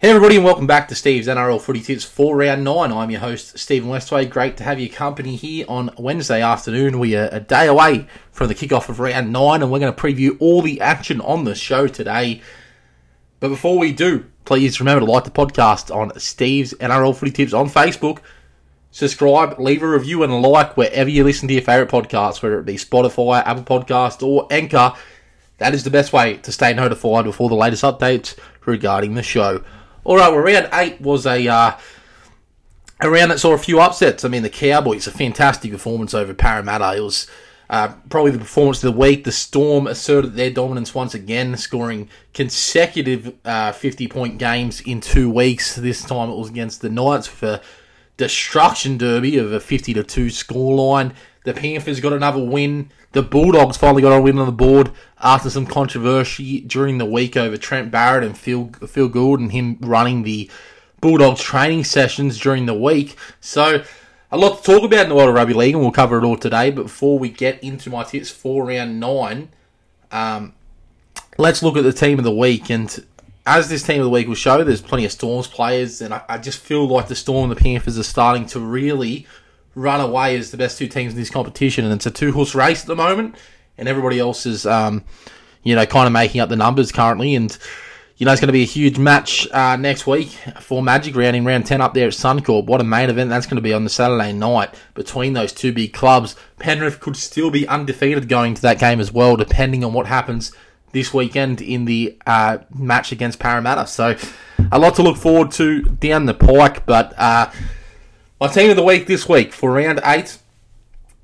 Hey everybody and welcome back to Steve's NRL Footy Tips for Round 9. I'm your host Stephen Westway. Great to have your company here on Wednesday afternoon. We are a day away from the kickoff of Round 9 and we're going to preview all the action on the show today. But before we do, please remember to like the podcast on Steve's NRL Footy Tips on Facebook. Subscribe, leave a review and like wherever you listen to your favourite podcasts, whether it be Spotify, Apple Podcast or Anchor. That is the best way to stay notified with all the latest updates regarding the show. All right, well, round eight was a uh, a round that saw a few upsets. I mean, the Cowboys a fantastic performance over Parramatta. It was uh, probably the performance of the week. The Storm asserted their dominance once again, scoring consecutive uh, fifty point games in two weeks. This time it was against the Knights for destruction derby of a fifty to two scoreline. The Panthers got another win. The Bulldogs finally got a win on the board after some controversy during the week over Trent Barrett and Phil, Phil Gould and him running the Bulldogs training sessions during the week. So, a lot to talk about in the world of rugby league, and we'll cover it all today. But before we get into my tips for round nine, um, let's look at the team of the week. And as this team of the week will show, there's plenty of Storms players, and I, I just feel like the Storm and the Panthers are starting to really run away as the best two teams in this competition, and it's a two horse race at the moment, and everybody else is, um, you know, kind of making up the numbers currently, and you know it's going to be a huge match uh, next week for Magic Round in round ten up there at Suncorp. What a main event that's going to be on the Saturday night between those two big clubs. Penrith could still be undefeated going to that game as well, depending on what happens this weekend in the uh, match against Parramatta. So a lot to look forward to down the pike, but. Uh, my team of the week this week for round eight.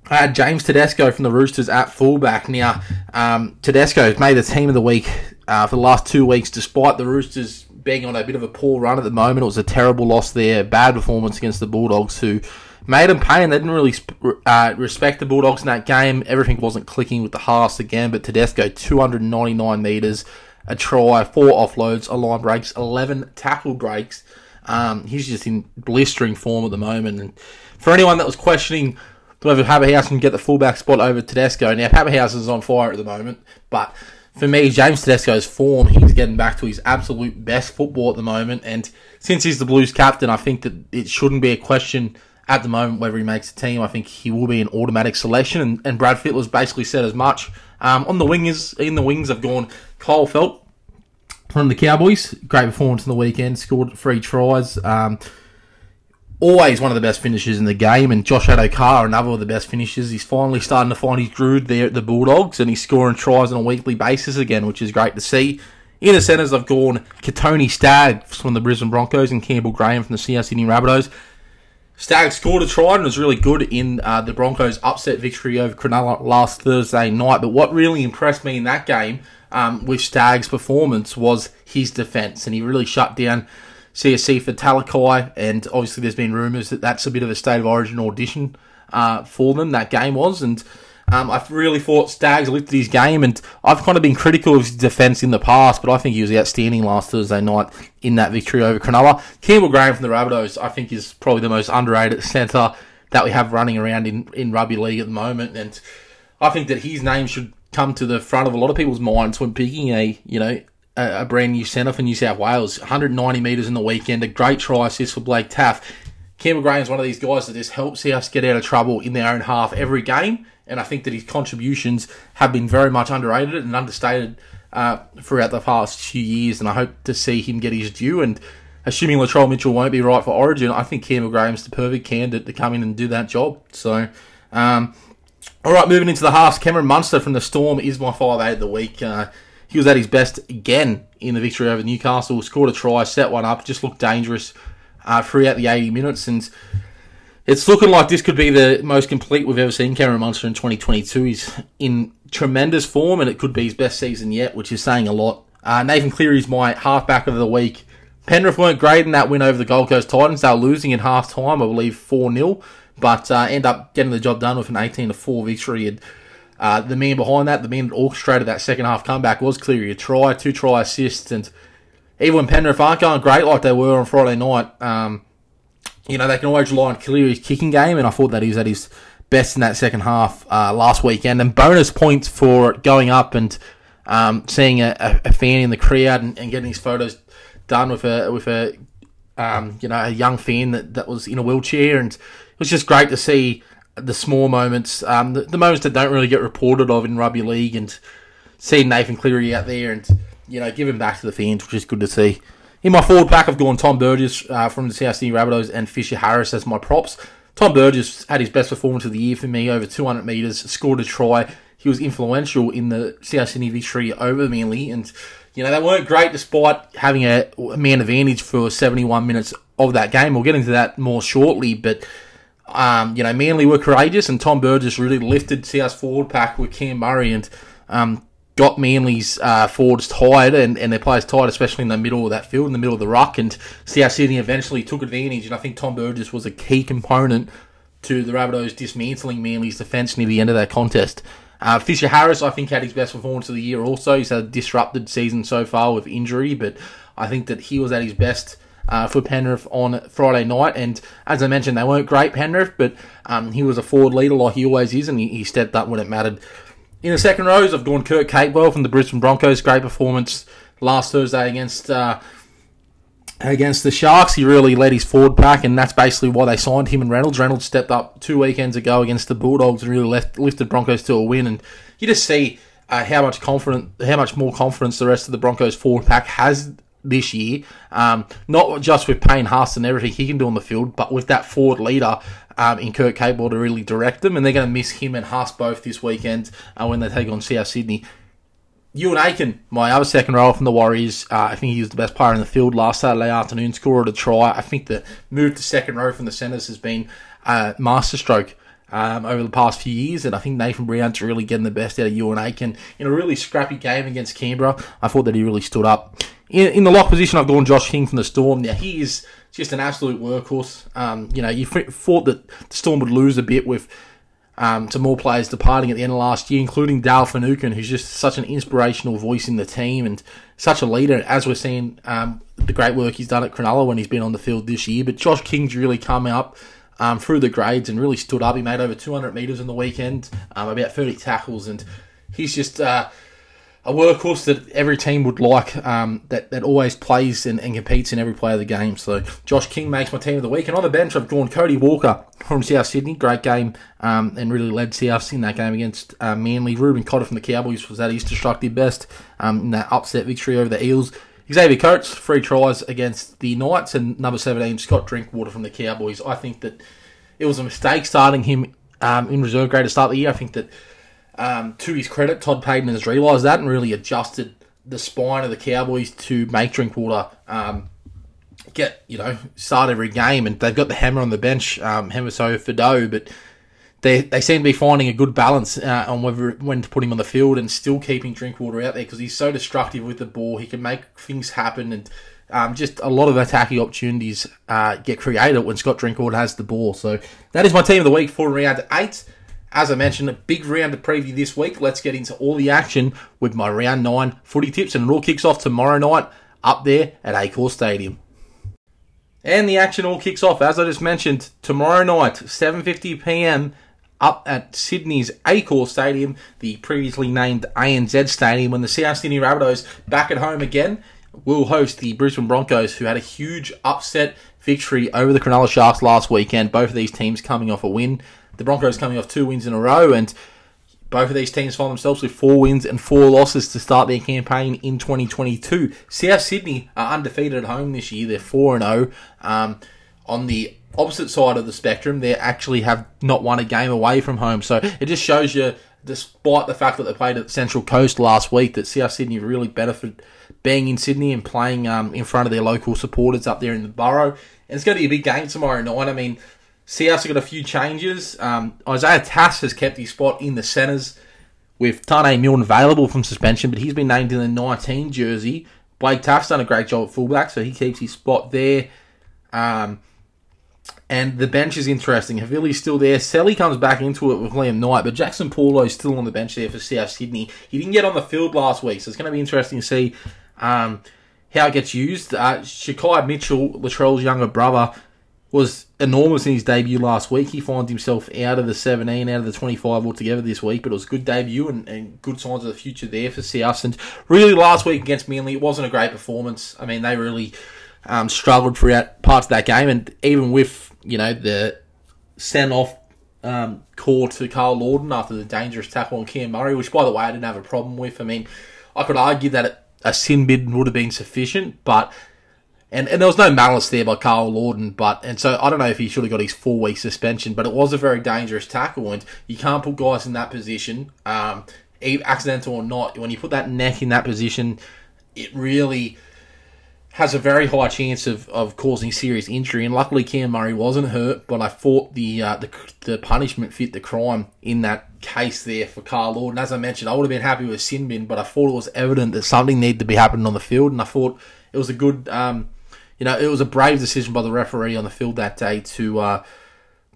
I had James Tedesco from the Roosters at fullback. Now, um, Tedesco has made the team of the week uh, for the last two weeks, despite the Roosters being on a bit of a poor run at the moment. It was a terrible loss there, bad performance against the Bulldogs, who made them pay, and they didn't really uh, respect the Bulldogs in that game. Everything wasn't clicking with the halves again, but Tedesco, 299 metres, a try, four offloads, a line breaks, 11 tackle breaks. Um, he's just in blistering form at the moment. And for anyone that was questioning whether Papenhuyzen can get the fullback spot over Tedesco, now Papenhuyzen is on fire at the moment, but for me, James Tedesco's form, he's getting back to his absolute best football at the moment. And since he's the Blues captain, I think that it shouldn't be a question at the moment whether he makes a team. I think he will be an automatic selection. And, and Brad Fittler's basically said as much. Um, on the wingers, in the wings, I've gone Kyle Feldt, from the Cowboys. Great performance in the weekend. Scored three tries. Um, always one of the best finishers in the game. And Josh Addo-Carr, another of the best finishers. He's finally starting to find his groove there at the Bulldogs, and he's scoring tries on a weekly basis again, which is great to see. In the centres, I've gone Kotoni Staggs from the Brisbane Broncos and Campbell Graham from the Sydney Rabbitohs. Staggs scored a try and was really good in uh, the Broncos' upset victory over Cronulla last Thursday night. But what really impressed me in that game um, with Staggs' performance was his defence, and he really shut down Siosifa Talakai. And obviously, there's been rumours that that's a bit of a state of origin audition uh, for them. That game was, and um, I really thought Staggs lifted his game, and I've kind of been critical of his defence in the past, but I think he was outstanding last Thursday night in that victory over Cronulla. Campbell Graham from the Rabbitohs, I think, is probably the most underrated centre that we have running around in, in rugby league at the moment, and I think that his name should come to the front of a lot of people's minds when picking a you know a, a brand new centre for New South Wales. 190 metres in the weekend, a great try assist for Blake Taaffe. Campbell is one of these guys that just helps us get out of trouble in their own half every game, and I think that his contributions have been very much underrated and understated uh, throughout the past few years, and I hope to see him get his due. And assuming Latrell Mitchell won't be right for Origin, I think Campbell Graham's the perfect candidate to come in and do that job. So, um, all right, moving into the halves. Cameron Munster from the Storm is my five eight of the week. Uh, he was at his best again in the victory over Newcastle. Scored a try, set one up, just looked dangerous uh, throughout the 80 minutes. And it's looking like this could be the most complete we've ever seen Cameron Munster in 2022. He's in tremendous form, and it could be his best season yet, which is saying a lot. Uh, Nathan Cleary's my halfback of the week. Penrith weren't great in that win over the Gold Coast Titans. They were losing in half time, I believe 4 0 but uh, end up getting the job done with an 18 to 4 victory. And uh, the man behind that, the man that orchestrated that second half comeback was Cleary. A try, two try assists, and even when Penrith aren't going great like they were on Friday night, um, you know, they can always rely on Cleary's kicking game, and I thought that he was at his best in that second half uh, last weekend. And bonus points for going up and um, seeing a, a, fan in the crowd and, and getting his photos done with a with a um, you know a young fan that, that was in a wheelchair, and was just great to see the small moments, um, the, the, moments that don't really get reported of in rugby league, and seeing Nathan Cleary out there and you know giving back to the fans, which is good to see. In my forward pack, I've gone Tom Burgess uh, from the South Sydney Rabbitohs and Fisher Harris as my props. Tom Burgess had his best performance of the year for me, over 200 metres, scored a try. He was influential in the South Sydney victory over Manly, and you know they weren't great despite having a man advantage for 71 minutes of that game. We'll get into that more shortly, but um, you know Manly were courageous, and Tom Burgess really lifted South's forward pack with Cam Murray and um, got Manly's uh, forwards tired and, and their players tired, especially in the middle of that field, in the middle of the ruck. And South Sydney eventually took advantage. And I think Tom Burgess was a key component to the Rabbitohs dismantling Manly's defence near the end of that contest. Uh, Fisher Harris, I think, had his best performance of the year also. He's had a disrupted season so far with injury, but I think that he was at his best uh, for Penrith on Friday night. And as I mentioned, they weren't great, Penrith, but um, he was a forward leader like he always is, and he, he stepped up when it mattered. In the second rows, I've gone Kurt Capewell from the Brisbane Broncos. Great performance last Thursday against uh, against the Sharks. He really led his forward pack, and that's basically why they signed him and Reynolds. Reynolds stepped up two weekends ago against the Bulldogs and really left, lifted Broncos to a win. And you just see uh, how much confident, how much more confidence the rest of the Broncos forward pack has this year. Um, not just with Payne Haas and everything he can do on the field, but with that forward leader um, in Kurt Capewell to really direct them. And they're going to miss him and Haas both this weekend uh, when they take on South Sydney. Euan Aiken, my other second row from the Warriors, uh, I think he was the best player in the field last Saturday afternoon, scored a try. I think the move to second row from the centres has been a masterstroke um, over the past few years, and I think Nathan Brown's really getting the best out of Euan Aiken in a really scrappy game against Canberra. I thought that he really stood up. In, the lock position, I've gone Josh King from the Storm. Now, he is just an absolute workhorse. Um, you know, you thought that the Storm would lose a bit with um, some more players departing at the end of last year, including Dale Finucane, who's just such an inspirational voice in the team and such a leader, as we're seeing um, the great work he's done at Cronulla when he's been on the field this year. But Josh King's really come up um, through the grades and really stood up. He made over 200 metres in the weekend, um, about 30 tackles, and he's just uh, a workhorse that every team would like, um, that, that always plays and, and, competes in every play of the game. So Josh King makes my team of the week. And on the bench, I've drawn Cody Walker from South Sydney. Great game um, and really led South in that game against uh, Manly. Reuben Cotter from the Cowboys was at his destructive best um, in that upset victory over the Eels. Xavier Coates, three tries against the Knights. And number 17, Scott Drinkwater from the Cowboys. I think that it was a mistake starting him um, in reserve grade to start the year. I think that um, to his credit, Todd Payten has realised that and really adjusted the spine of the Cowboys to make Drinkwater get, you know, start every game. And they've got the hammer on the bench, um, Hamiso Fidow, but they, they seem to be finding a good balance uh, on whether when to put him on the field and still keeping Drinkwater out there because he's so destructive with the ball. He can make things happen and um, just a lot of attacking opportunities uh, get created when Scott Drinkwater has the ball. So that is my team of the week for round eight. As I mentioned, a big round to preview this week. Let's get into all the action with my round nine footy tips, and it all kicks off tomorrow night up there at Accor Stadium. And the action all kicks off, as I just mentioned, tomorrow night, 7:50 p.m. up at Sydney's Accor Stadium, the previously named ANZ Stadium, when the South Sydney Rabbitohs back at home again will host the Brisbane Broncos, who had a huge upset victory over the Cronulla Sharks last weekend. Both of these teams coming off a win. The Broncos coming off two wins in a row, and both of these teams find themselves with four wins and four losses to start their campaign in 2022. South Sydney are undefeated at home this year. They're 4 0. Um, on the opposite side of the spectrum, they actually have not won a game away from home. So it just shows you, despite the fact that they played at Central Coast last week, that South Sydney really benefited being in Sydney and playing um, in front of their local supporters up there in the borough. And it's going to be a big game tomorrow night. I mean, South's got a few changes. Um, Isaiah Tass has kept his spot in the centres with Taane Milne available from suspension, but he's been named in the 19 jersey. Blake Taaffe's done a great job at fullback, so he keeps his spot there. Um, and the bench is interesting. Havili's still there. Sele comes back into it with Liam Knight, but Jaxson Paulo's still on the bench there for South Sydney. He didn't get on the field last week, so it's going to be interesting to see um, how it gets used. Uh, Shaquai Mitchell, Latrell's younger brother, was enormous in his debut last week. He finds himself out of the 17, out of the 25 altogether this week, but it was a good debut and, and good signs of the future there for South. And really, last week against Manly, it wasn't a great performance. I mean, they really um, struggled throughout parts of that game, and even with you know the send off um, call to Karl Lawton after the dangerous tackle on Cam Murray, which by the way I didn't have a problem with. I mean, I could argue that a sin bid would have been sufficient, but and, and there was no malice there by Karl Lawton, but and so I don't know if he should have got his four week suspension, but it was a very dangerous tackle, and you can't put guys in that position, um, accidental or not. When you put that neck in that position, it really has a very high chance of, of causing serious injury. And luckily, Cam Murray wasn't hurt, but I thought the uh, the, the punishment fit the crime in that case there for Karl Lawton. As I mentioned, I would have been happy with sin bin, but I thought it was evident that something needed to be happening on the field, and I thought it was a good, um, you know, it was a brave decision by the referee on the field that day to. Uh,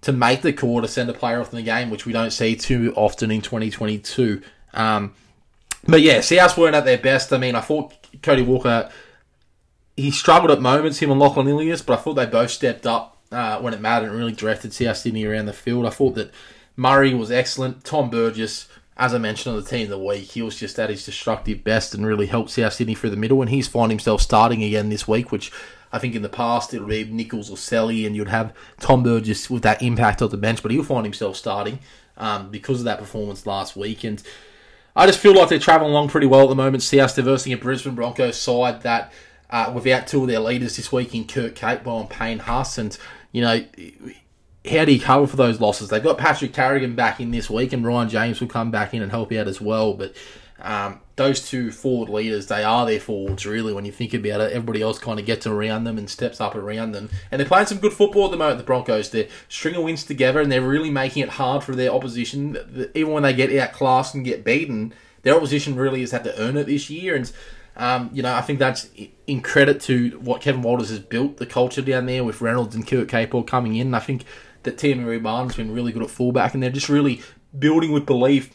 to make the call to send a player off in the game, which we don't see too often in 2022. Um, but yeah, Souths weren't at their best. I mean, I thought Cody Walker he struggled at moments, him and Lachlan Ilias, but I thought they both stepped up uh, when it mattered and really directed South Sydney around the field. I thought that Murray was excellent. Tom Burgess, as I mentioned on the team of the week, he was just at his destructive best and really helped South Sydney through the middle. And he's found himself starting again this week, which I think in the past it would be Nicholls or Sele, and you'd have Tom Burgess with that impact on the bench, but he'll find himself starting um, because of that performance last week. And I just feel like they're travelling along pretty well at the moment. South versing a Brisbane Broncos side that uh, without two of their leaders this week in Kurt Capewell and Payne Haas. And, you know, how do you cover for those losses? They've got Patrick Carrigan back in this week, and Ryan James will come back in and help out as well. But um, those two forward leaders, they are their forwards, really, when you think about it. Everybody else kind of gets around them and steps up around them. And they're playing some good football at the moment, the Broncos. They're stringing wins together, and they're really making it hard for their opposition. Even when they get outclassed and get beaten, their opposition really has had to earn it this year. And um, you know, I think that's in credit to what Kevin Walters has built, the culture down there with Reynolds and Kurt Capewell coming in. And I think that Teemu Barnes has been really good at fullback, and they're just really building with belief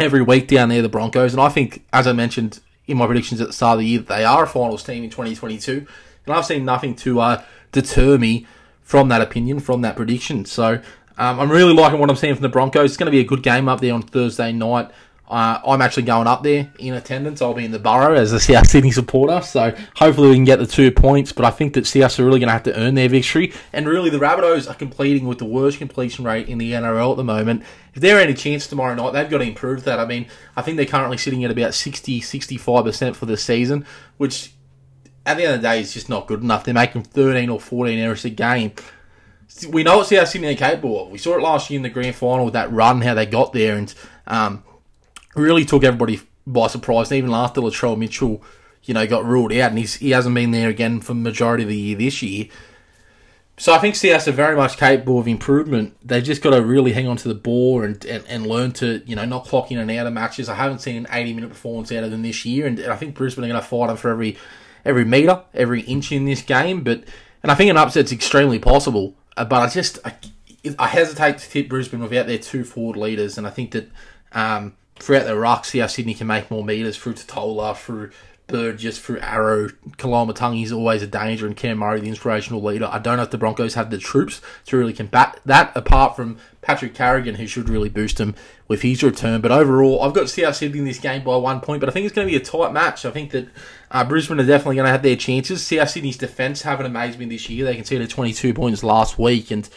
every week down there, the Broncos. And I think, as I mentioned in my predictions at the start of the year, they are a finals team in 2022. And I've seen nothing to uh, deter me from that opinion, from that prediction. So um, I'm really liking what I'm seeing from the Broncos. It's going to be a good game up there on Thursday night. Uh, I'm actually going up there in attendance. I'll be in the borough as a South Sydney supporter, so hopefully we can get the two points. But I think that South are really going to have to earn their victory. And really, the Rabbitohs are completing with the worst completion rate in the NRL at the moment. If they're any chance tomorrow night, they've got to improve that. I mean, I think they're currently sitting at about 60, 65% for the season, which at the end of the day is just not good enough. They're making 13 or 14 errors a game. We know what South Sydney are capable of. We saw it last year in the grand final with that run, how they got there, and um, really took everybody by surprise. And even after Latrell Mitchell, you know, got ruled out, and he's, he hasn't been there again for the majority of the year this year. So I think CS are very much capable of improvement. They've just got to really hang on to the ball and, and, and learn to, you know, not clock in and out of matches. I haven't seen an 80 minute performance out of them this year, and, and I think Brisbane are going to fight them for every every metre, every inch in this game. But and I think an upset's extremely possible. Uh, but I just I, I hesitate to tip Brisbane without their two forward leaders, and I think that um, throughout the ruck, see how Sydney can make more metres through Tatola, through Burgess, through Arrow. Koloamatangi is always a danger, and Cam Murray, the inspirational leader. I don't know if the Broncos have the troops to really combat that, apart from Patrick Carrigan, who should really boost him with his return. But overall, I've got South Sydney in this game by one point, but I think it's going to be a tight match. I think that uh, Brisbane are definitely going to have their chances. South Sydney's defence haven't amazed me this year. They conceded 22 points last week, and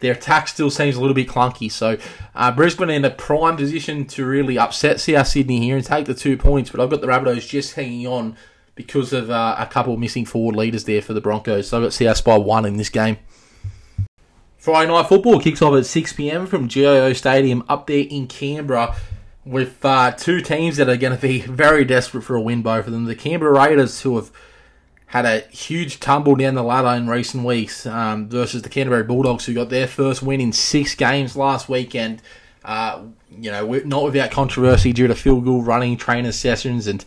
their attack still seems a little bit clunky. So uh, Brisbane in a prime position to really upset South Sydney here and take the two points. But I've got the Rabbitohs just hanging on because of uh, a couple missing forward leaders there for the Broncos. So I've got South by one in this game. Friday night football kicks off at 6 pm from GIO Stadium up there in Canberra with uh, two teams that are going to be very desperate for a win, both of them. The Canberra Raiders, who have had a huge tumble down the ladder in recent weeks um, versus the Canterbury Bulldogs, who got their first win in six games last weekend. Uh, you know, not without controversy due to Phil Gould running trainer sessions and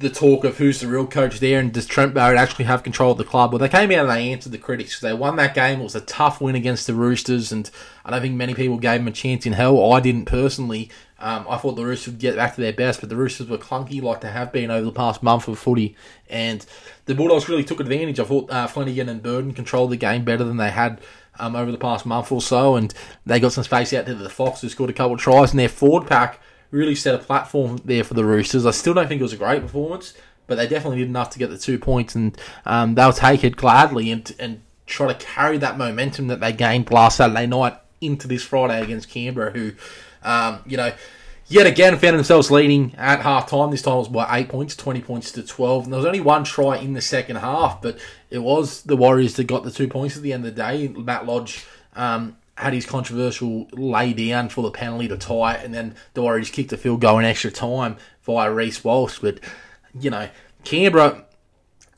the talk of who's the real coach there and does Trent Barrett actually have control of the club. Well, they came out and they answered the critics. They won that game. It was a tough win against the Roosters, and I don't think many people gave them a chance in hell. I didn't personally. Um, I thought the Roosters would get back to their best, but the Roosters were clunky like they have been over the past month of footy. And the Bulldogs really took advantage. I thought uh, Flanagan and Burden controlled the game better than they had um, over the past month or so, and they got some space out to the Fox, who scored a couple of tries, and their forward pack really set a platform there for the Roosters. I still don't think it was a great performance, but they definitely did enough to get the two points, and um, they'll take it gladly and and try to carry that momentum that they gained last Saturday night into this Friday against Canberra, who, um, you know. Yet again, found themselves leading at half time. This time it was by eight points, 20 points to 12. And there was only one try in the second half, but it was the Warriors that got the two points at the end of the day. Matt Lodge um, had his controversial lay down for the penalty to tie it, and then the Warriors kicked a field goal in extra time via Reece Walsh. But, you know, Canberra,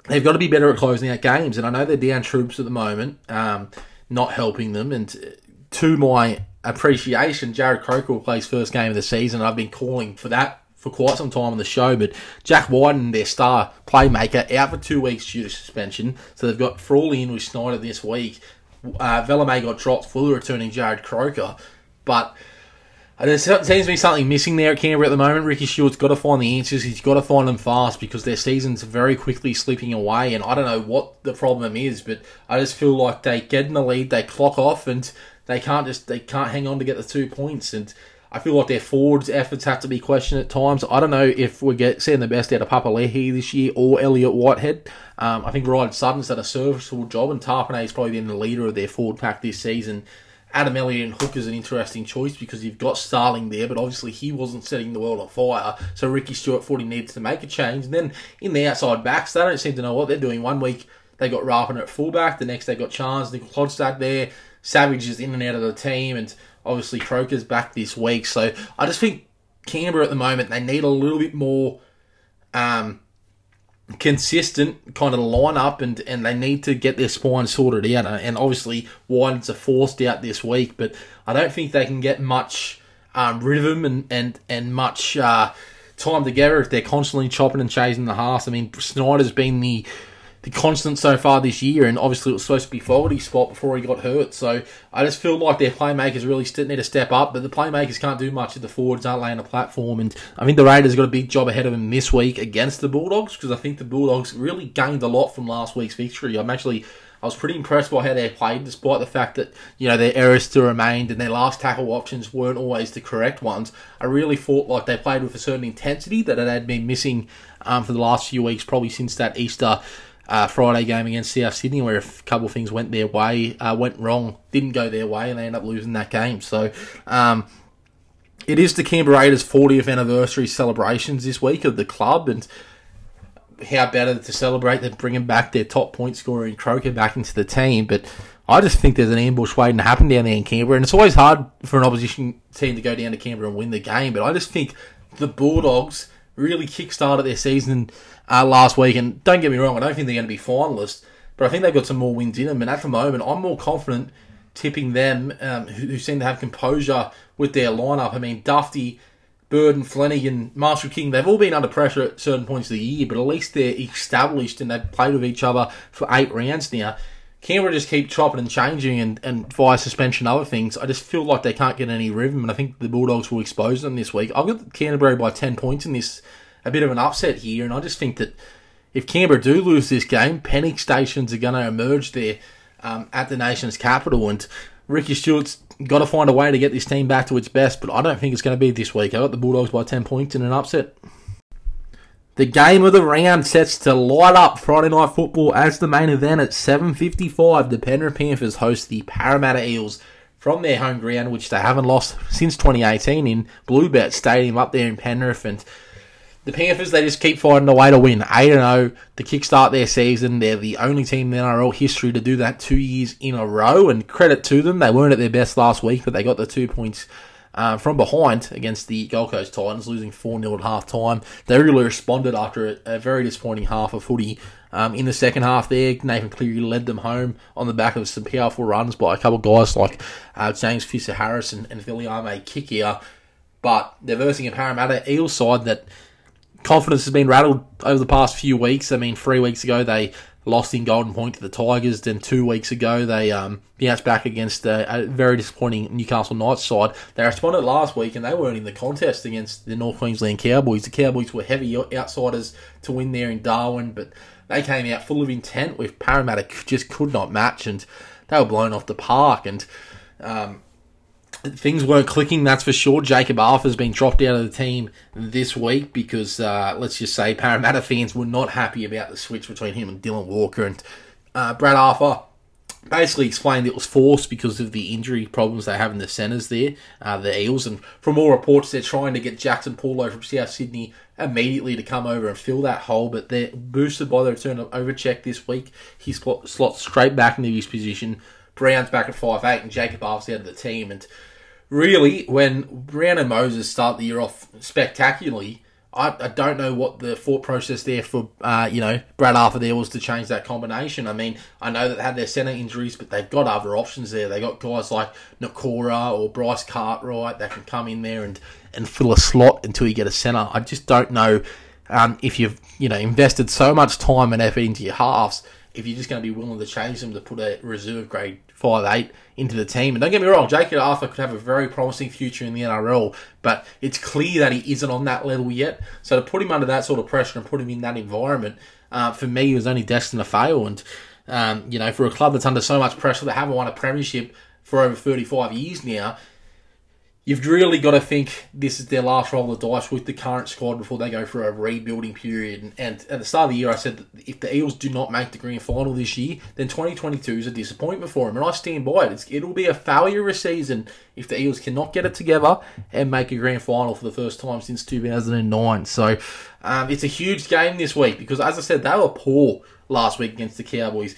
they've got to be better at closing out games, and I know they're down troops at the moment, um, not helping them. And to my appreciation, Jarrod Croker will play his first game of the season. I've been calling for that for quite some time on the show, but Jack Wighton, their star playmaker, out for two weeks due to suspension. So they've got Frawley in with Schneider this week. Uh, Valemei got dropped, fully returning Jarrod Croker. But there seems to be something missing there at Canberra at the moment. Ricky Stuart's got to find the answers. He's got to find them fast because their season's very quickly slipping away. And I don't know what the problem is, but I just feel like they get in the lead, they clock off, and they can't just they can't hang on to get the two points. And I feel like their forwards' efforts have to be questioned at times. I don't know if we get seeing the best out of Papali'i this year or Elliot Whitehead. Um, I think Ryan Sutton's done a serviceable job, and Tapine is probably been the leader of their forward pack this season. Adam Elliott and Hook is an interesting choice because you've got Starling there, but obviously he wasn't setting the world on fire. So Ricky Stuart thought he needs to make a change. And then in the outside backs, they don't seem to know what they're doing. One week they got Rapin at fullback, the next they got Chance, Nickel Clodstack there. Savage is in and out of the team, and obviously Croker's back this week. So I just think Canberra at the moment they need a little bit more um, consistent kind of lineup, and and they need to get their spine sorted out. And obviously Wighton's are forced out this week, but I don't think they can get much um, rhythm and and and much. Uh, time together if they're constantly chopping and chasing the halves. I mean, Schneider's been the the constant so far this year, and obviously it was supposed to be forward spot before he got hurt. So I just feel like their playmakers really need to step up, but the playmakers can't do much if the forwards aren't laying a platform. And I think the Raiders got a big job ahead of them this week against the Bulldogs because I think the Bulldogs really gained a lot from last week's victory. I'm actually I was pretty impressed by how they played, despite the fact that you know their errors still remained and their last tackle options weren't always the correct ones. I really thought like they played with a certain intensity that it had been missing um, for the last few weeks, probably since that Easter uh, Friday game against South Sydney, where a couple of things went their way, uh, went wrong, didn't go their way, and they end up losing that game. So, um, it is the Canberra Raiders' 40th anniversary celebrations this week of the club, and how better to celebrate than bringing back their top point scorer in Croker back into the team. But I just think there's an ambush waiting to happen down there in Canberra, and it's always hard for an opposition team to go down to Canberra and win the game. But I just think the Bulldogs really kick-started their season uh, last week. And don't get me wrong, I don't think they're going to be finalists, but I think they've got some more wins in them. And at the moment, I'm more confident tipping them, um, who, who, seem to have composure with their lineup. I mean, Dufty, Burden, Flanagan, Marshall King, they've all been under pressure at certain points of the year, but at least they're established and they've played with each other for eight rounds now. Canberra just keep chopping and changing and, and via suspension other things. I just feel like they can't get any rhythm, and I think the Bulldogs will expose them this week. I've got Canterbury by 10 points in this a bit of an upset here, and I just think that if Canberra do lose this game, panic stations are going to emerge there um, at the nation's capital, and Ricky Stuart's got to find a way to get this team back to its best, but I don't think it's going to be this week. I got the Bulldogs by 10 points in an upset. The game of the round sets to light up Friday night football as the main event at 7:55. The Penrith Panthers host the Parramatta Eels from their home ground, which they haven't lost since 2018 in Bluebet Stadium up there in Penrith, and the Panthers, they just keep finding a way to win. 8 0 to kickstart their season. They're the only team in NRL history to do that two years in a row, and credit to them. They weren't at their best last week, but they got the two points uh, from behind against the Gold Coast Titans, losing 4 0 at half time. They really responded after a, a very disappointing half of footy. Um, in the second half, there, Nathan Cleary led them home on the back of some powerful runs by a couple of guys like uh, James Fisher Harris and, and Viliame Kikau. But they're versing a Parramatta Eels side that confidence has been rattled over the past few weeks. I mean, three weeks ago they lost in Golden Point to the Tigers. Then two weeks ago they um, bounced back against a, a, very disappointing Newcastle Knights side. They responded last week and they weren't in the contest against the North Queensland Cowboys. The Cowboys were heavy outsiders to win there in Darwin, but they came out full of intent with Parramatta just could not match and they were blown off the park and. Um, things weren't clicking, that's for sure. Jakob Arthur's been dropped out of the team this week because, uh, let's just say, Parramatta fans were not happy about the switch between him and Dylan Walker. And uh, Brad Arthur basically explained it was forced because of the injury problems they have in the centres there, uh, the Eels. And from all reports, they're trying to get Jaxson Paulo from South Sydney immediately to come over and fill that hole. But they're boosted by the return of Overcheck this week. He slots straight back into his position. Brown's back at five eight, and Jakob Arthur's out of the team. And really, when Brown and Moses start the year off spectacularly, I, I don't know what the thought process there for uh, you know Brad Arthur there was to change that combination. I mean, I know that they had their centre injuries, but they've got other options there. They got guys like Nikora or Bryce Cartwright that can come in there and and fill a slot until you get a centre. I just don't know um, if you've you know invested so much time and effort into your halves if you're just going to be willing to change them to put a reserve grade five eight into the team. And don't get me wrong, Jakob Arthur could have a very promising future in the NRL, but it's clear that he isn't on that level yet. So to put him under that sort of pressure and put him in that environment, uh, for me, he was only destined to fail. And um, you know, for a club that's under so much pressure, they haven't won a premiership for over 35 years now, You've really got to think this is their last roll of the dice with the current squad before they go for a rebuilding period. And, at the start of the year, I said that if the Eels do not make the grand final this year, then 2022 is a disappointment for them. And I stand by it. It's, it'll be a failure of a season if the Eels cannot get it together and make a grand final for the first time since 2009. So um, it's a huge game this week because, as I said, they were poor last week against the Cowboys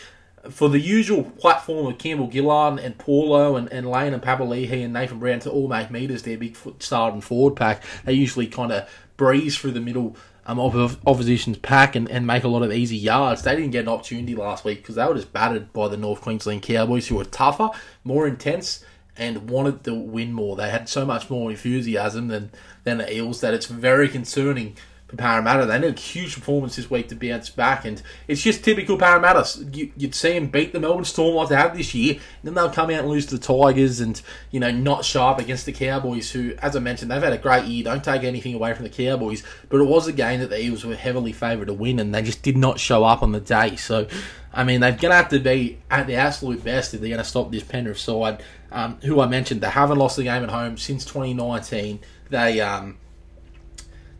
for the usual platform of Campbell Gillard and Paulo and, and Lane and Papali'i and Nathan Brown to all make meters, their big start and forward pack, they usually kind of breeze through the middle um, of opposition's pack and, and make a lot of easy yards. They didn't get an opportunity last week because they were just battered by the North Queensland Cowboys, who were tougher, more intense, and wanted to win more. They had so much more enthusiasm than, than the Eels that it's very concerning for Parramatta. They need a huge performance this week to bounce back, and it's just typical Parramatta. You, would see them beat the Melbourne Storm like they have this year, then they'll come out and lose to the Tigers, and you know not sharp against the Cowboys, who, as I mentioned, they've had a great year. Don't take anything away from the Cowboys, but it was a game that the Eagles were heavily favoured to win, and they just did not show up on the day. So. I mean, they're going to have to be at the absolute best if they're going to stop this Penrith side, um, who I mentioned, they haven't lost a game at home since 2019. They um,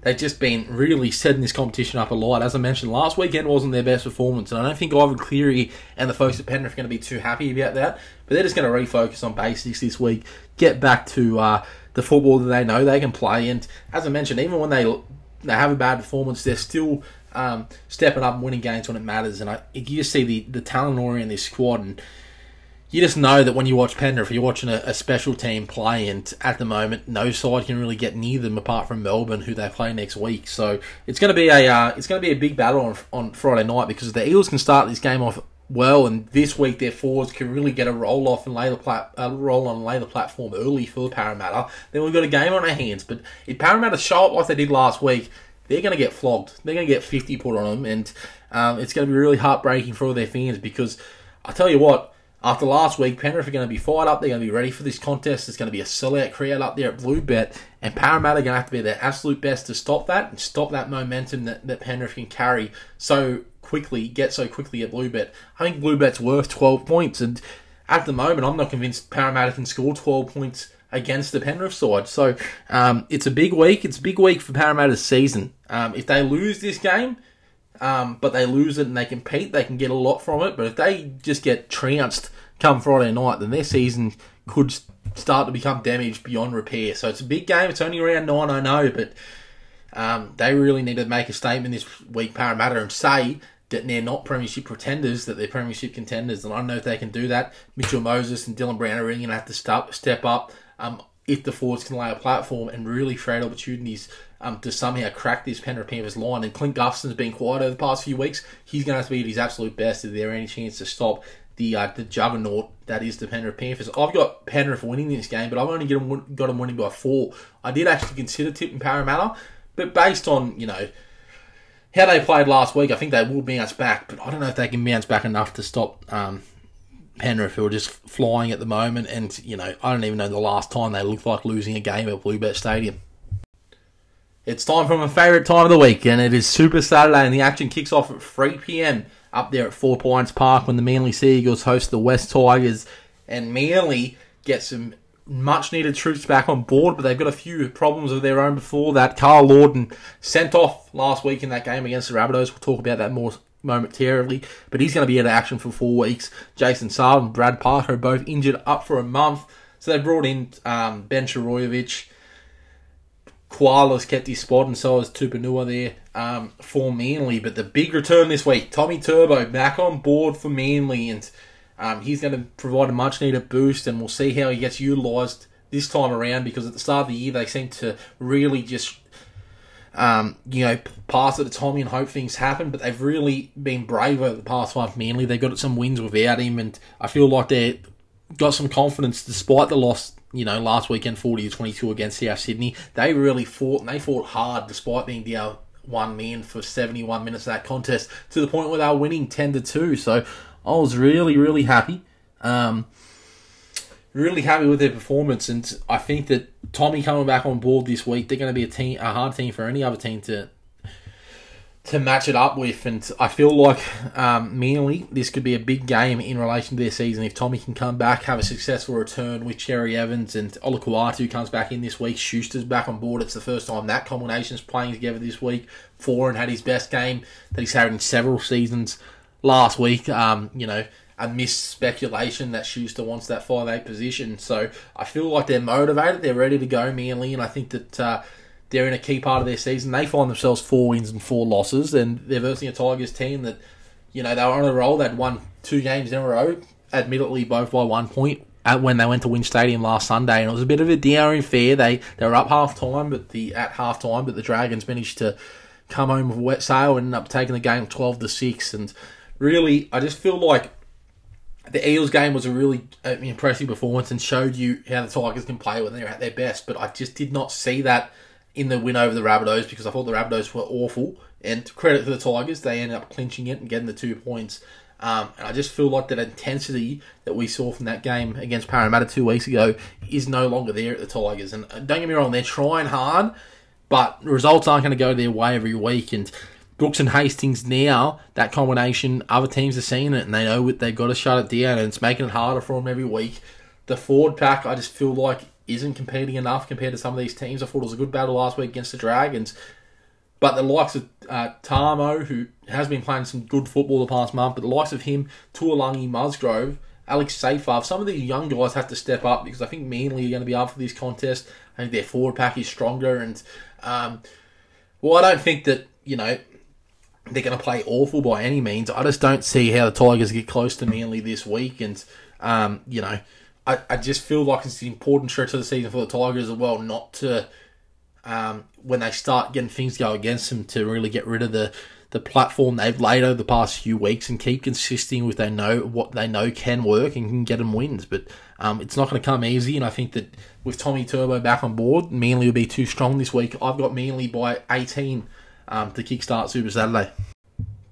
they've just been really setting this competition up a lot. As I mentioned, last weekend wasn't their best performance, and I don't think Ivan Cleary and the folks at Penrith are going to be too happy about that. But they're just going to refocus on basics this week, get back to uh, the football that they know they can play. And as I mentioned, even when they they have a bad performance, they're still um, stepping up and winning games when it matters. And I, you just see the the talent in this squad and you just know that when you watch Penrith, if you're watching a, a, special team play, and at the moment, no side can really get near them apart from Melbourne, who they play next week. So it's going to be a uh, it's going to be a big battle on, on Friday night because the Eels can start this game off well, and this week their forwards can really get a roll off and lay the plat- uh, roll on and lay the platform early for Parramatta. Then we've got a game on our hands. But if Parramatta show up like they did last week, they're going to get flogged. They're going to get 50 put on them, and um, it's going to be really heartbreaking for all their fans because I tell you what after last week, Penrith are going to be fired up. They're going to be ready for this contest. It's going to be a sellout crowd up there at Bluebet. And Parramatta are going to have to be their absolute best to stop that and stop that momentum that, that Penrith can carry so quickly, get so quickly at Bluebet. I think Bluebet's worth 12 points. And at the moment, I'm not convinced Parramatta can score 12 points against the Penrith side. So um, it's a big week. It's a big week for Parramatta's season. Um, if they lose this game, um, but they lose it and they compete, they can get a lot from it. But if they just get trounced come Friday night, then their season could start to become damaged beyond repair. So it's a big game. It's only around nine, I know, but um, they really need to make a statement this week, Parramatta, and say that they're not premiership pretenders, that they're premiership contenders. And I don't know if they can do that. Mitchell Moses and Dylan Brown are really going to have to step, step up um, if the forwards can lay a platform and really create opportunities um, to somehow crack this Penrith Panthers line. And Clint Gutherson's been quiet over the past few weeks. He's going to have to be at his absolute best if there any chance to stop the uh, the juggernaut that is the Penrith Panthers. I've got Penrith winning this game, but I've only got them, got them winning by four. I did actually consider tipping Parramatta, but based on you know how they played last week, I think they will bounce back, but I don't know if they can bounce back enough to stop um, Penrith, who are just flying at the moment. And, you know, I don't even know the last time they looked like losing a game at Bluebet Stadium. It's time for my favourite time of the week, and it is Super Saturday, and the action kicks off at 3 pm up there at Four Pines Park when the Manly Sea Eagles host the West Tigers. And Manly get some much needed troops back on board, but they've got a few problems of their own before that. Karl Lawton sent off last week in that game against the Rabbitohs. We'll talk about that more momentarily, but he's going to be out of action for four weeks. Jason Saab and Brad Parker are both injured up for a month. So they brought in um, Ben Trbojevic. Koala's kept his spot, and so has Tupouniua there um, for Manly. But the big return this week, Tommy Turbo back on board for Manly, and um, he's going to provide a much needed boost, and we'll see how he gets utilised this time around because at the start of the year they seem to really just um, you know, pass it to Tommy and hope things happen. But they've really been brave over the past month. Manly, they got some wins without him, and I feel like they got some confidence despite the loss. You know, last weekend, forty to twenty-two against South Sydney. They really fought, and they fought hard despite being down one man for seventy-one minutes of that contest to the point where they were winning ten to two. So I was really, really happy. Um, really happy with their performance, and I think that Tommy coming back on board this week, they're going to be a team, a hard team for any other team to to match it up with. And I feel like um, Manly, this could be a big game in relation to their season if Tommy can come back, have a successful return with Cherry Evans and Olakau'atu comes back in this week. Schuster's back on board. It's the first time that combination's playing together this week. Foran had his best game that he's had in several seasons last week. Um, you know, amidst speculation that Schuster wants that five eight position. So I feel like they're motivated, they're ready to go, Manly, and I think that uh, they're in a key part of their season. They find themselves four wins and four losses, and they're versing a Tigers team that, you know, they were on a roll. They'd won two games in a row, admittedly both by one point. At when they went to Win Stadium last Sunday, and it was a bit of a dour fair. They they were up half time, but the at half time, but the Dragons managed to come home with a wet sail and end up taking the game twelve to six. And really, I just feel like the Eels game was a really uh, impressive performance and showed you how the Tigers can play when they're at their best. But I just did not see that in the win over the Rabbitohs because I thought the Rabbitohs were awful. And credit to the Tigers, they ended up clinching it and getting the two points. Um, and I just feel like that intensity that we saw from that game against Parramatta two weeks ago is no longer there at the Tigers. And uh, don't get me wrong, they're trying hard, but results aren't going to go their way every week. And Brooks and Hastings now, that combination, other teams are seeing it and they know they've got to shut it down and it's making it harder for them every week. The forward pack, I just feel like, isn't competing enough compared to some of these teams. I thought it was a good battle last week against the Dragons. But the likes of uh, Tamou, who has been playing some good football the past month, but the likes of him, Tuilagi Musgrove, Alex Seyfarth, some of these young guys have to step up because I think Manly are going to be up for this contest. I think their forward pack is stronger. And, um, well, I don't think that, you know, they're going to play awful by any means. I just don't see how the Tigers get close to Manly this week. And, um, you know, I, I just feel like it's an important stretch of the season for the Tigers as well, not to, um, when they start getting things go against them, to really get rid of the, the platform they've laid over the past few weeks and keep consisting with they know what they know can work and can get them wins. But um, it's not going to come easy, and I think that with Tommy Turbo back on board, Manly will be too strong this week. I've got Manly by 18 um, to kickstart Super Saturday.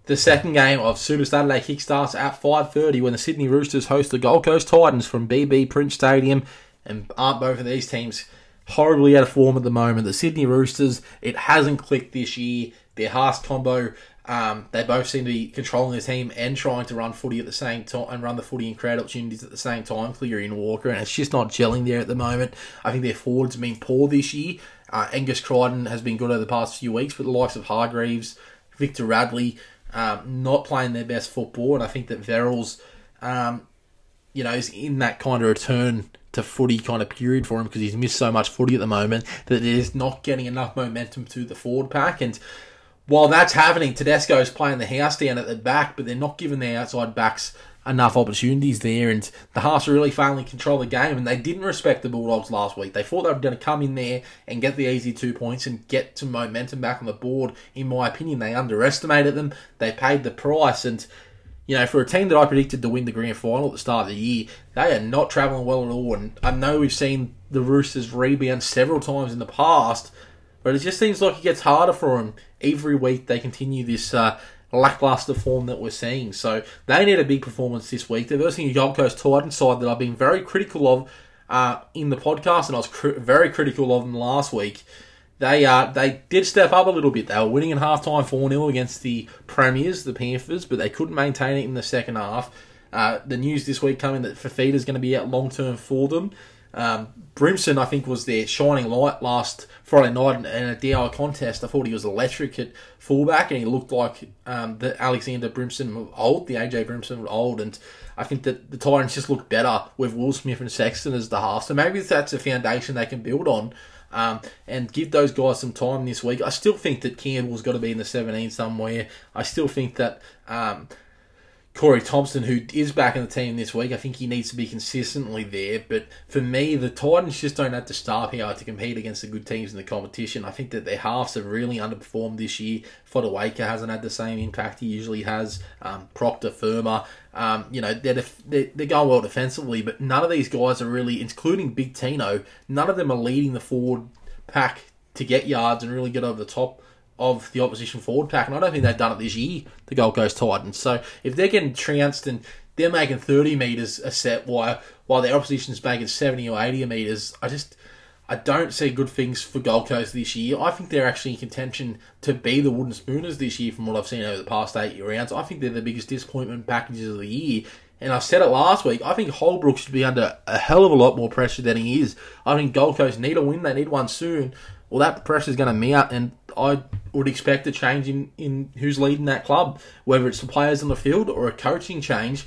The second game of Super Saturday kickstarts at 5.30 when the Sydney Roosters host the Gold Coast Titans from BB Prince Stadium. And aren't both of these teams horribly out of form at the moment? The Sydney Roosters, it hasn't clicked this year. Their Haas combo, um, they both seem to be controlling the team and trying to run footy at the same time and run the footy and create opportunities at the same time, clearing Walker, and it's just not gelling there at the moment. I think their forwards have been poor this year. Uh, Angus Crichton has been good over the past few weeks, but the likes of Hargreaves, Victor Radley, um, not playing their best football, and I think that Verrills, um, you know, is in that kind of return to footy kind of period for him because he's missed so much footy at the moment that he's not getting enough momentum to the forward pack. And while that's happening, Tedesco's playing the house down at the back, but they're not giving their outside backs enough opportunities there, and the are really finally control the game, and they didn't respect the Bulldogs last week. They thought they were going to come in there and get the easy two points and get some momentum back on the board. In my opinion, they underestimated them. They paid the price, and you know, for a team that I predicted to win the grand final at the start of the year, they are not travelling well at all. And I know we've seen the Roosters rebound several times in the past, But it just seems like it gets harder for them every week. They continue this uh, lackluster form that we're seeing. So they need a big performance this week. They're versing a Gold Coast Titans side that I've been very critical of uh, in the podcast, and I was cr- very critical of them last week. They uh, they did step up a little bit. They were winning in halftime 4 0 against the Premiers, the Panthers, but they couldn't maintain it in the second half. Uh, the news this week coming that Fifita is going to be out long term for them. Um, Brimson, I think, was their shining light last Friday night in a DI contest. I thought he was electric at fullback, and he looked like um, the Alexander Brimson of old, the AJ Brimson of old. And I think that the Titans just look better with Will Smith and Sexton as the half. So maybe that's a foundation they can build on. Um, and give those guys some time this week. I still think that Campbell's got to be in the 17 somewhere. I still think that um, Corey Thompson, who is back in the team this week, I think he needs to be consistently there. But for me, the Titans just don't have the star power to compete against the good teams in the competition. I think that their halves have really underperformed this year. Fotuaika hasn't had the same impact he usually has. Um, Proctor, Fermor, um, you know, they're, def- they're, they're going well defensively, but none of these guys are really, including Big Tino, none of them are leading the forward pack to get yards and really get over the top of the opposition forward pack, and I don't think they've done it this year, the Gold Coast Titans. So if they're getting trounced and they're making 30 metres a set while, while their opposition's making 70 or 80 metres, I just I don't see good things for Gold Coast this year. I think they're actually in contention to be the Wooden Spooners this year from what I've seen over the past eight rounds. I think they're the biggest disappointment packages of the year. And I said it last week, I think Holbrook should be under a hell of a lot more pressure than he is. I think Gold Coast need a win, they need one soon. Well, that pressure is going to mount, and I would expect a change in, in who's leading that club, whether it's the players on the field or a coaching change.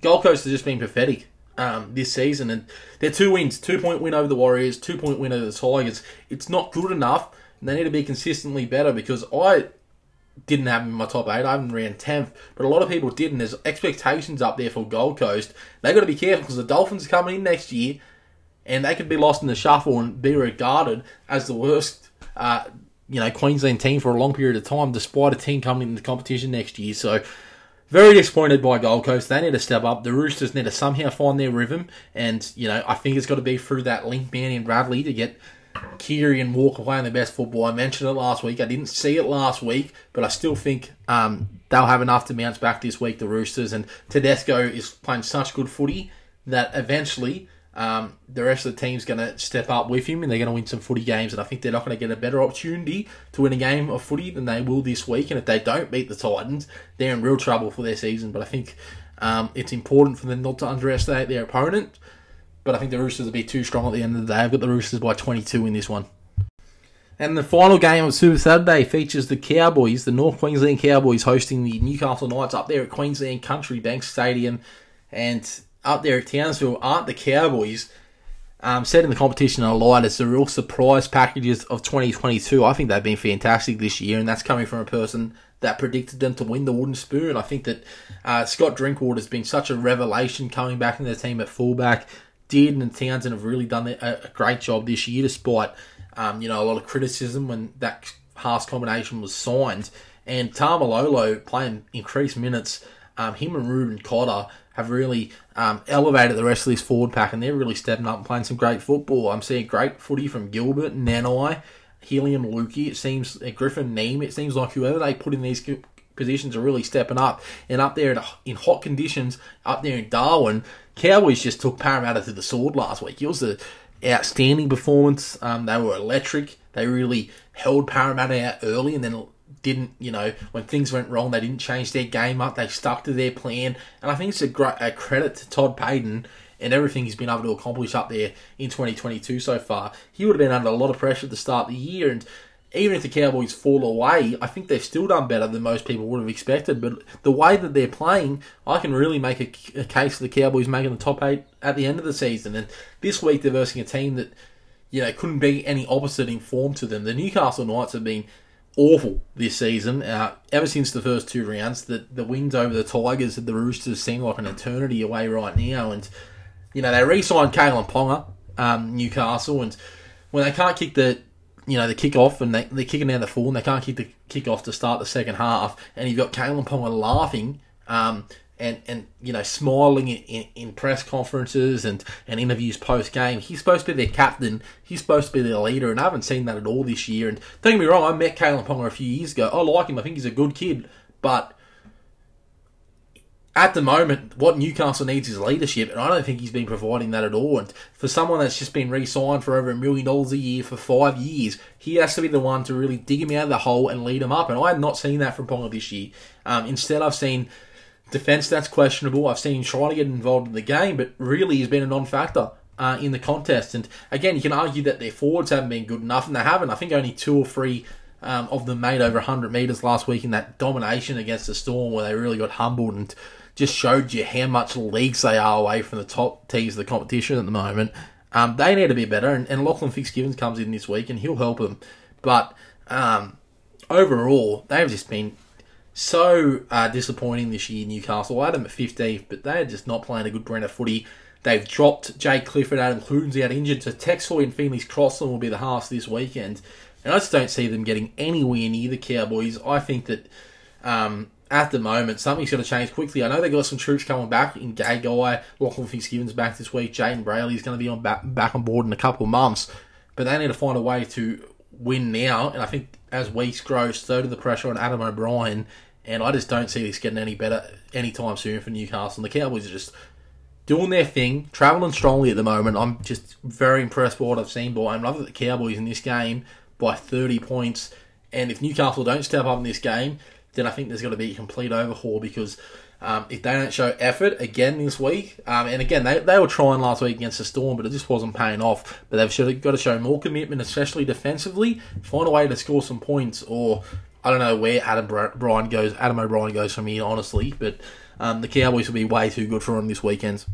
Gold Coast has just been pathetic um, this season, and they're two wins, two point win over the Warriors, two point win over the Tigers. It's not good enough, and they need to be consistently better because I didn't have them in my top eight. I haven't ran tenth, but a lot of people did, and there's expectations up there for Gold Coast. They got to be careful because the Dolphins are coming in next year, and they could be lost in the shuffle and be regarded as the worst, uh, you know, Queensland team for a long period of time, despite a team coming in the competition next year. So. Very disappointed by Gold Coast. They need to step up. The Roosters need to somehow find their rhythm, and you know I think it's got to be through that link man in Bradley to get Keary and Walker playing the best football. I mentioned it last week. I didn't see it last week, but I still think um, they'll have enough to bounce back this week, the Roosters. And Tedesco is playing such good footy that eventually um, the rest of the team's going to step up with him and they're going to win some footy games. And I think they're not going to get a better opportunity to win a game of footy than they will this week. And if they don't beat the Titans, they're in real trouble for their season. But I think um, it's important for them not to underestimate their opponent. But I think the Roosters will be too strong at the end of the day. I've got the Roosters by 22 in this one. And the final game of Super Saturday features the Cowboys, the North Queensland Cowboys, hosting the Newcastle Knights up there at Queensland Country Bank Stadium. And up there at Townsville aren't the Cowboys. Um, set in the competition a lot. It's the real surprise packages of 2022. I think they've been fantastic this year, and that's coming from a person that predicted them to win the wooden spoon. I think that uh, Scott Drinkwater has been such a revelation coming back in the team at fullback. Dearden and Townsend have really done a, great job this year, despite um, you know a lot of criticism when that Haas combination was signed. And Taumalolo playing increased minutes. Um, him and Reuben Cotter have really um, elevated the rest of this forward pack, and they're really stepping up and playing some great football. I'm seeing great footy from Gilbert, Nanai, Heilum Luki. It seems Griffin Neame. It seems like whoever they put in these positions are really stepping up. And up there in hot conditions, up there in Darwin, Cowboys just took Parramatta to the sword last week. It was an outstanding performance. Um, they were electric. They really held Parramatta out early and then didn't, you know, when things went wrong, they didn't change their game up. They stuck to their plan. And I think it's a, great, a credit to Todd Payten and everything he's been able to accomplish up there in 2022 so far. He would have been under a lot of pressure to start the year. And even if the Cowboys fall away, I think they've still done better than most people would have expected. But the way that they're playing, I can really make a, a case for the Cowboys making the top eight at the end of the season. And this week they're versing a team that, you know, couldn't be any opposite in form to them. The Newcastle Knights have been awful this season. Uh, ever since the first two rounds, the the wins over the Tigers and the Roosters seem like an eternity away right now. And you know they re-signed Kalyn Ponga, um, Newcastle, and when they can't kick the you know the kick off and they, they're kicking down the full and they can't kick the kick off to start the second half, and you've got Kalyn Ponga laughing. Um, and, and you know smiling in, in, in press conferences and, and interviews post game. He's supposed to be their captain. He's supposed to be their leader, and I haven't seen that at all this year. And don't get me wrong, I met Kalyn Ponga a few years ago. I like him. I think he's a good kid, but at the moment, what Newcastle needs is leadership, and I don't think he's been providing that at all. And for someone that's just been re-signed for over a million dollars a year for five years, he has to be the one to really dig him out of the hole and lead him up. And I have not seen that from Ponga this year. Um, instead, I've seen defence that's questionable. I've seen to get involved in the game, but really he's been a non-factor. Uh, in the contest, and again, you can argue that their forwards haven't been good enough, and they haven't. I think only two or three um, of them made over 100 metres last week in that domination against the Storm, where they really got humbled and just showed you how much leagues they are away from the top teams of the competition at the moment. Um, they need to be better, and, and Lachlan Fitzgibbons comes in this week, and he'll help them. But um, overall, they've just been so uh, disappointing this year, Newcastle. I had them at 15th, but they're just not playing a good brand of footy. They've dropped Jake Clifford, Adam Clune's out injured, so Tex Hoy and Phoenix Crossland will be the halves this weekend. And I just don't see them getting anywhere near the Cowboys. I think that um, at the moment, something's going to change quickly. I know they've got some troops coming back in Gay Gagai, Lachlan Fitzgibbons back this week, Jayden Brailey's going to be on back, back on board in a couple of months, but they need to find a way to win now. And I think as weeks grow, so do the pressure on Adam O'Brien. And I just don't see this getting any better anytime soon for Newcastle. And the Cowboys are just doing their thing, travelling strongly at the moment. I'm just very impressed by what I've seen by them. I love the Cowboys in this game by 30 points. And if Newcastle don't step up in this game, then I think there's got to be a complete overhaul because um, if they don't show effort again this week, um, and again they, they were trying last week against the Storm, but it just wasn't paying off. But they've got to show more commitment, especially defensively. Find a way to score some points, or I don't know where Adam Bryan goes. Adam O'Brien goes from here, honestly. But um, the Cowboys will be way too good for him this weekend.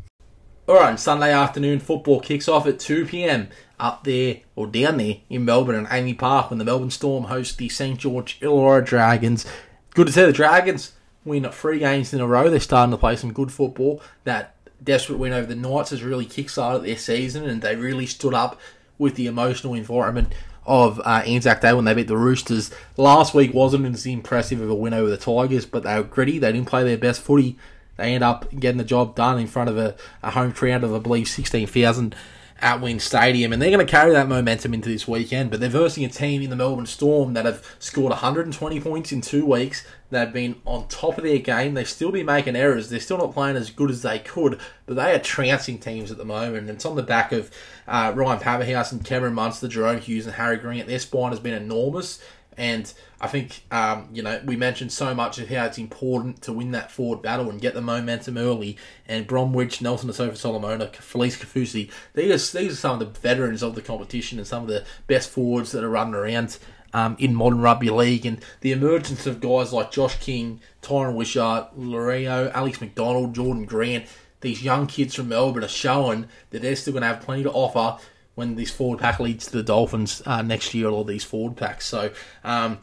All right, Sunday afternoon football kicks off at 2 p.m. up there or down there in Melbourne and AAMI Park when the Melbourne Storm host the St George Illawarra Dragons. Good to see the Dragons win three games in a row. They're starting to play some good football. That desperate win over the Knights has really kick-started their season, and they really stood up with the emotional environment of uh, Anzac Day when they beat the Roosters. Last week wasn't as impressive of a win over the Tigers, but they were gritty. They didn't play their best footy. They end up getting the job done in front of a, a home crowd of, I believe, 16,000 at WIN Stadium, and they're going to carry that momentum into this weekend. But they're versing a team in the Melbourne Storm that have scored 120 points in two weeks. They've been on top of their game. They still be making errors. They're still not playing as good as they could, but they are trouncing teams at the moment. And it's on the back of uh, Ryan Papenhuyzen and Cameron Munster, Jahrome Hughes, and Harry Grant. Their spine has been enormous. And I think, um, you know, we mentioned so much of how it's important to win that forward battle and get the momentum early. And Bromwich, Nelson Asofa Solomona, Felise Kaufusi, these are, these are some of the veterans of the competition and some of the best forwards that are running around um, in modern rugby league. And the emergence of guys like Josh King, Tyran Wishart, Loiero, Alex McDonald, Jordan Grant, these young kids from Melbourne are showing that they're still going to have plenty to offer when this forward pack leads to the Dolphins uh, next year, all these forward packs. So, um,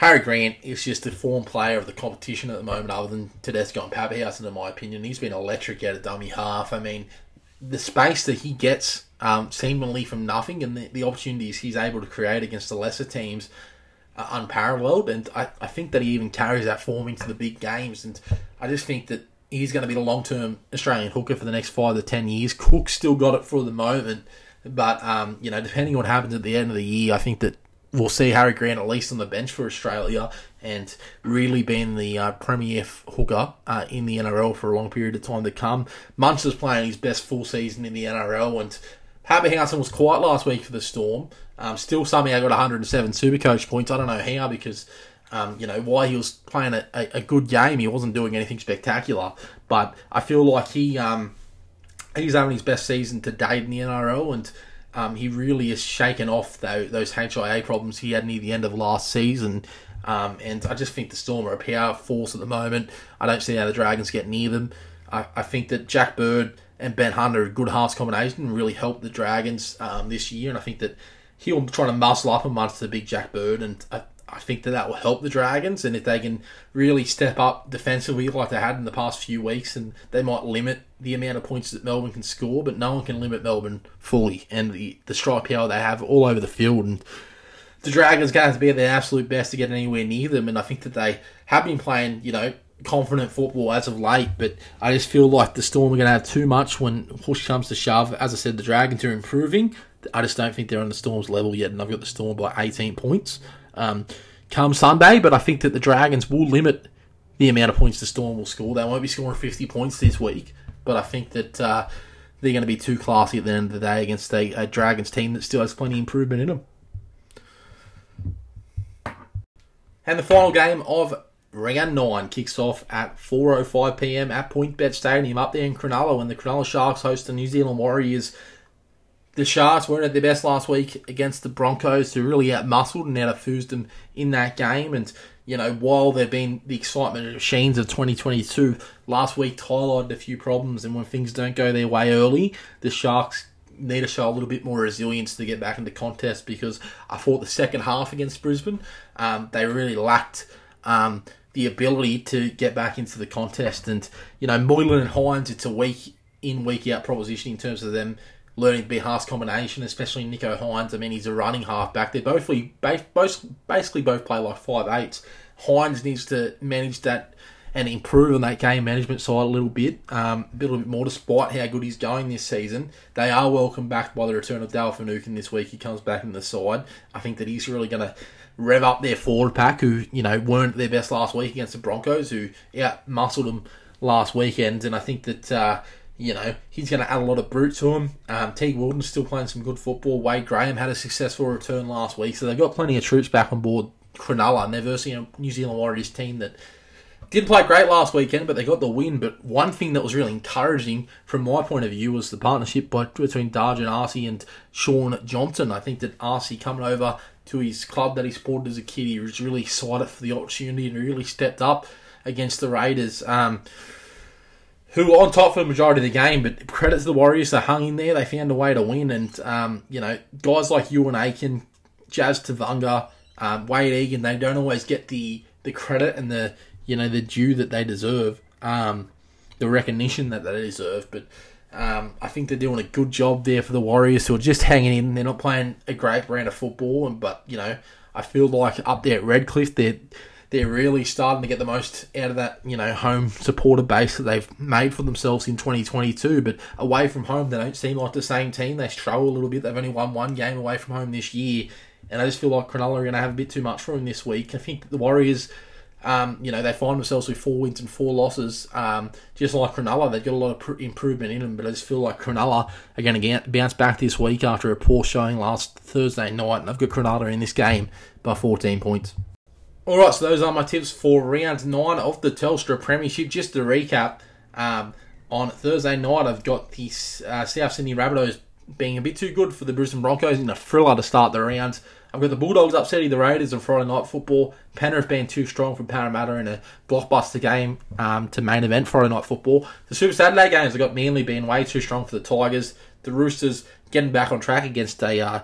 Harry Grant is just a form player of the competition at the moment, other than Tedesco and Papenhuyzen, in my opinion. He's been electric out of dummy half. I mean, the space that he gets um, seemingly from nothing and the, the, opportunities he's able to create against the lesser teams are unparalleled. And I, I think that he even carries that form into the big games. And I just think that he's going to be the long term Australian hooker for the next five to ten years. Cook still got it for the moment. But um, you know, depending on what happens at the end of the year, I think that we'll see Harry Grant at least on the bench for Australia and really being the uh, premier hooker uh, in the NRL for a long period of time to come. Munster's playing his best full season in the NRL, and Papenhuyzen was quiet last week for the Storm. Um, still somehow got 107 Supercoach points. I don't know how because. Um, you know why he was playing a, a, a, good game. He wasn't doing anything spectacular, but I feel like he um, he's having his best season to date in the NRL, and um, he really is shaken off those, those HIA problems he had near the end of last season. Um, and I just think the Storm are a power force at the moment. I don't see how the Dragons get near them. I, I think that Jack Bird and Ben Hunter a good halves combination really helped the Dragons um, this year. And I think that he'll try to muscle up amongst the big Jack Bird, and I, I think that that will help the Dragons, and if they can really step up defensively like they had in the past few weeks, and they might limit the amount of points that Melbourne can score, but no one can limit Melbourne fully, and the, the strike power they have all over the field, and the Dragons going to be at their absolute best to get anywhere near them, and I think that they have been playing, you know, confident football as of late, but I just feel like the Storm are going to have too much when push comes to shove. As I said, the Dragons are improving. I just don't think they're on the Storm's level yet, and I've got the Storm by 18 points um, come Sunday, but I think that the Dragons will limit the amount of points the Storm will score. They won't be scoring 50 points this week, but I think that uh, they're going to be too classy at the end of the day against a, a Dragons team that still has plenty of improvement in them. And the final game of round 9 kicks off at 4.05pm at PointsBet Stadium up there in Cronulla when the Cronulla Sharks host the New Zealand Warriors. The Sharks weren't at their best last week against the Broncos, who really outmuscled and outfused them in that game. And, you know, while there have been the excitement machines of 2022, last week highlighted a few problems. And when things don't go their way early, the Sharks need to show a little bit more resilience to get back into contest because I thought the second half against Brisbane, um, they really lacked um, the ability to get back into the contest. And, you know, Moylan and Hynes, it's a week in, week out proposition in terms of them learning to be half combination, especially Nicho Hynes. I mean, he's a running halfback. They're both, both basically both play like five eights. Hines needs to manage that and improve on that game management side a little bit, um, a little bit more, despite how good he's going this season. They are welcomed back by the return of Dale Finucane this week. He comes back in the side. I think that he's really going to rev up their forward pack, who you know weren't their best last week against the Broncos, who yeah muscled them last weekend, and I think that. Uh, you know, he's going to add a lot of brute to him. Um, Teig Wilton's still playing some good football. Wade Graham had a successful return last week, so they've got plenty of troops back on board Cronulla, and they're versing a New Zealand Warriors team that did play great last weekend, but they got the win. But one thing that was really encouraging from my point of view was the partnership between Darjan Arcee and Shaun Johnson. I think that Arcee coming over to his club that he supported as a kid, he was really excited for the opportunity and really stepped up against the Raiders. Um, who were on top for the majority of the game, but credit to the Warriors, they hung in there, they found a way to win, and um, you know guys like Euan Aitken, Jazz Tevaga, um, Wayde Egan, they don't always get the the credit and the you know the due that they deserve, um, the recognition that they deserve. But um, I think they're doing a good job there for the Warriors, who are just hanging in. They're not playing a great brand of football, but you know I feel like up there at Redcliffe, they're they're really starting to get the most out of that, you know, home supporter base that they've made for themselves in 2022. But away from home, they don't seem like the same team. They struggle a little bit. They've only won one game away from home this year. And I just feel like Cronulla are going to have a bit too much for them this week. I think the Warriors, um, you know, they find themselves with four wins and four losses. Um, just like Cronulla, they've got a lot of pr- improvement in them. But I just feel like Cronulla are going to bounce back this week after a poor showing last Thursday night. And I've got Cronulla in this game by 14 points. Alright, so those are my tips for round 9 of the Telstra Premiership. Just to recap, um, on Thursday night I've got the uh, South Sydney Rabbitohs being a bit too good for the Brisbane Broncos in a thriller to start the round. I've got the Bulldogs upsetting the Raiders on Friday night football. Penrith being too strong for Parramatta in a blockbuster game um, to main event Friday night football. The Super Saturday games I've got Manly being way too strong for the Tigers. The Roosters getting back on track against a uh,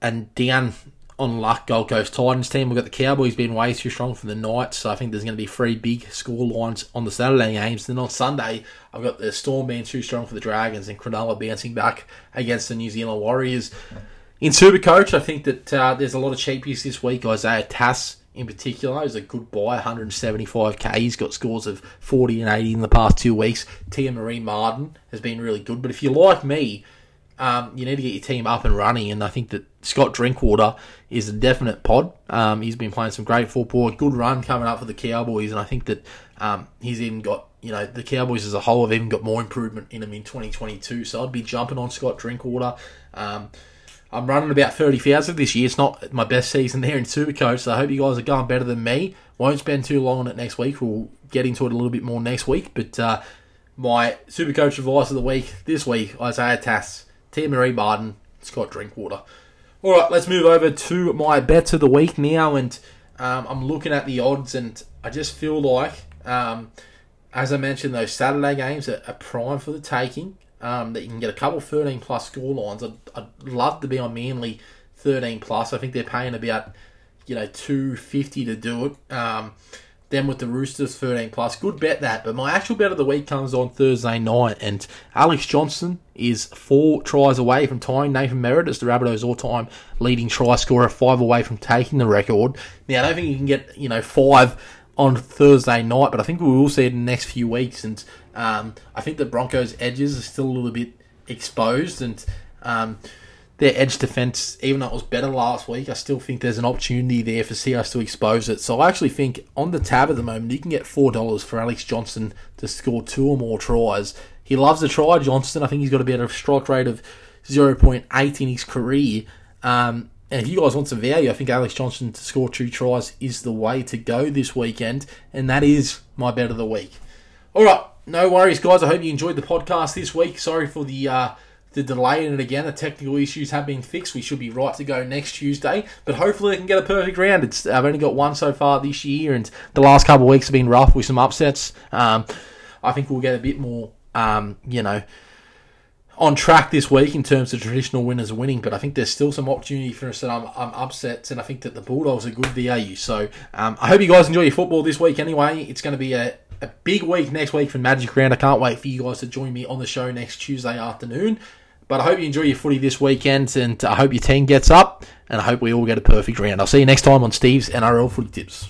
and Dan on luck Gold Coast Titans team. We've got the Cowboys being way too strong for the Knights, so I think there's going to be three big score lines on the Saturday games. Then on Sunday, I've got the Storm being too strong for the Dragons and Cronulla bouncing back against the New Zealand Warriors. In Super Coach, I think that uh, there's a lot of cheapies this week. Isaiah Tass in particular is a good buy, 175k. He's got scores of 40 and 80 in the past two weeks. Te Maire Martin has been really good, but if you like me, um, you need to get your team up and running, and I think that Scott Drinkwater is a definite pod. Um, he's been playing some great football, good run coming up for the Cowboys, and I think that um, he's even got you know the Cowboys as a whole have even got more improvement in them in 2022. So I'd be jumping on Scott Drinkwater. Um, I'm running about 30,000 this year. It's not my best season there in Supercoach, so I hope you guys are going better than me. Won't spend too long on it next week. We'll get into it a little bit more next week, but uh, my Supercoach advice of the week this week, Isaiah Tass Te Maire Martin, Scott Drinkwater. All right, let's move over to my bets of the week now, and um, I'm looking at the odds, and I just feel like, um, as I mentioned, those Saturday games are, are prime for the taking. Um, that you can get a couple 13 plus score lines. I'd, I'd love to be on Manly 13 plus. I think they're paying about you know 250 to do it. Um, then with the Roosters 13 plus. Good bet that. But my actual bet of the week comes on Thursday night. And Alex Johnston is four tries away from tying Nathan Merritt as the Rabbitohs all time leading try scorer, five away from taking the record. Now, I don't think you can get, you know, five on Thursday night, but I think we will see it in the next few weeks. And um, I think the Broncos' edges are still a little bit exposed, and um, their edge defense, even though it was better last week, I still think there's an opportunity there for CS to expose it. So I actually think on the tab at the moment, you can get four dollars for Alex Johnston to score two or more tries. He loves to try Johnston. I think he's got a better strike rate of 0.8 in his career. Um, and if you guys want some value, I think Alex Johnston to score two tries is the way to go this weekend, and that is my bet of the week. All right, no worries, guys. I hope you enjoyed the podcast this week. Sorry for the uh, the delay in it again. The technical issues have been fixed. We should be right to go next Tuesday, but hopefully I can get a perfect round. It's I've only got one so far this year, and the last couple of weeks have been rough with some upsets. Um, I think we'll get a bit more, um, you know on track this week in terms of traditional winners winning, but I think there's still some opportunity for us that I'm, I'm upsets, and I think that the Bulldogs are good VAU. So um, I hope you guys enjoy your football this week anyway. It's going to be a, a big week next week for Magic Round. I can't wait for you guys to join me on the show next Tuesday afternoon. But I hope you enjoy your footy this weekend, and I hope your team gets up, and I hope we all get a perfect round. I'll see you next time on Steve's NRL Footy Tips.